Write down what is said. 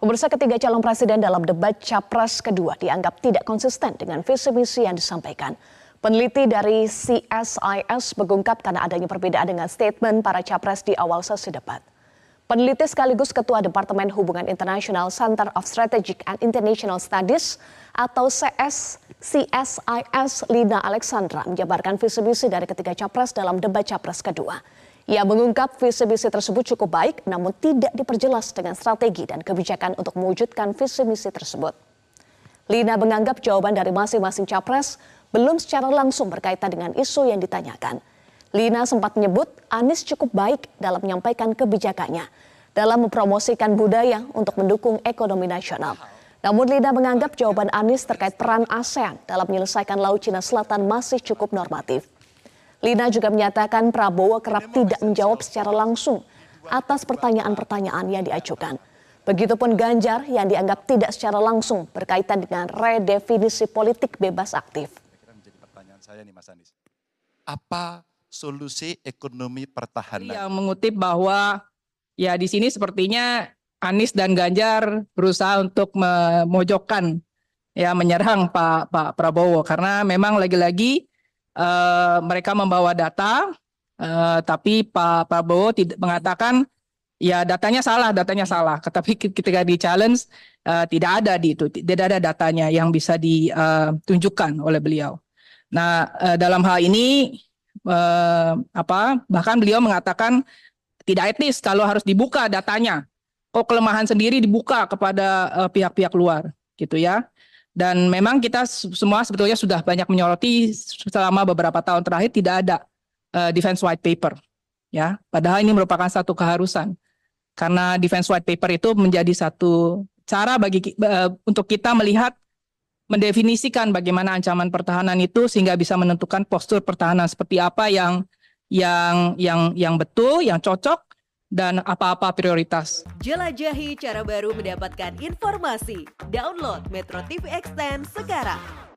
Pemirsa ketiga calon presiden dalam debat capres kedua dianggap tidak konsisten dengan visi misi yang disampaikan. Peneliti dari CSIS mengungkap karena adanya perbedaan dengan statement para capres di awal sesi debat. Peneliti sekaligus Ketua Departemen Hubungan Internasional Center of Strategic and International Studies atau CS CSIS Lina Alexandra menjabarkan visi misi dari ketiga capres dalam debat capres kedua. Ia mengungkap visi misi tersebut cukup baik namun tidak diperjelas dengan strategi dan kebijakan untuk mewujudkan visi misi tersebut. Lina menganggap jawaban dari masing-masing capres belum secara langsung berkaitan dengan isu yang ditanyakan. Lina sempat menyebut Anies cukup baik dalam menyampaikan kebijakannya dalam mempromosikan budaya untuk mendukung ekonomi nasional. Namun Lina menganggap jawaban Anies terkait peran ASEAN dalam menyelesaikan Laut Cina Selatan masih cukup normatif. Lina juga menyatakan Prabowo kerap tidak menjawab secara langsung atas pertanyaan-pertanyaan yang diajukan. Begitupun Ganjar yang dianggap tidak secara langsung berkaitan dengan redefinisi politik bebas aktif. Pertanyaan saya nih Mas Anies. Apa solusi ekonomi pertahanan? Yang mengutip bahwa ya di sini sepertinya Anies dan Ganjar berusaha untuk memojokkan ya menyerang Pak Pak Prabowo karena memang lagi-lagi uh, mereka membawa data, uh, tapi Pak Prabowo tidak mengatakan ya datanya salah, datanya salah. Tetapi ketika di challenge uh, tidak ada di itu, tidak ada datanya yang bisa ditunjukkan oleh beliau. Nah uh, dalam hal ini uh, apa bahkan beliau mengatakan tidak etis kalau harus dibuka datanya. Kok kelemahan sendiri dibuka kepada pihak-pihak uh, luar gitu ya. Dan memang kita semua sebetulnya sudah banyak menyoroti selama beberapa tahun terakhir tidak ada uh, defense white paper. Ya, padahal ini merupakan satu keharusan. Karena defense white paper itu menjadi satu cara bagi uh, untuk kita melihat mendefinisikan bagaimana ancaman pertahanan itu sehingga bisa menentukan postur pertahanan seperti apa yang yang yang yang betul, yang cocok dan apa-apa prioritas. Jelajahi cara baru mendapatkan informasi. Download Metro TV Extend sekarang.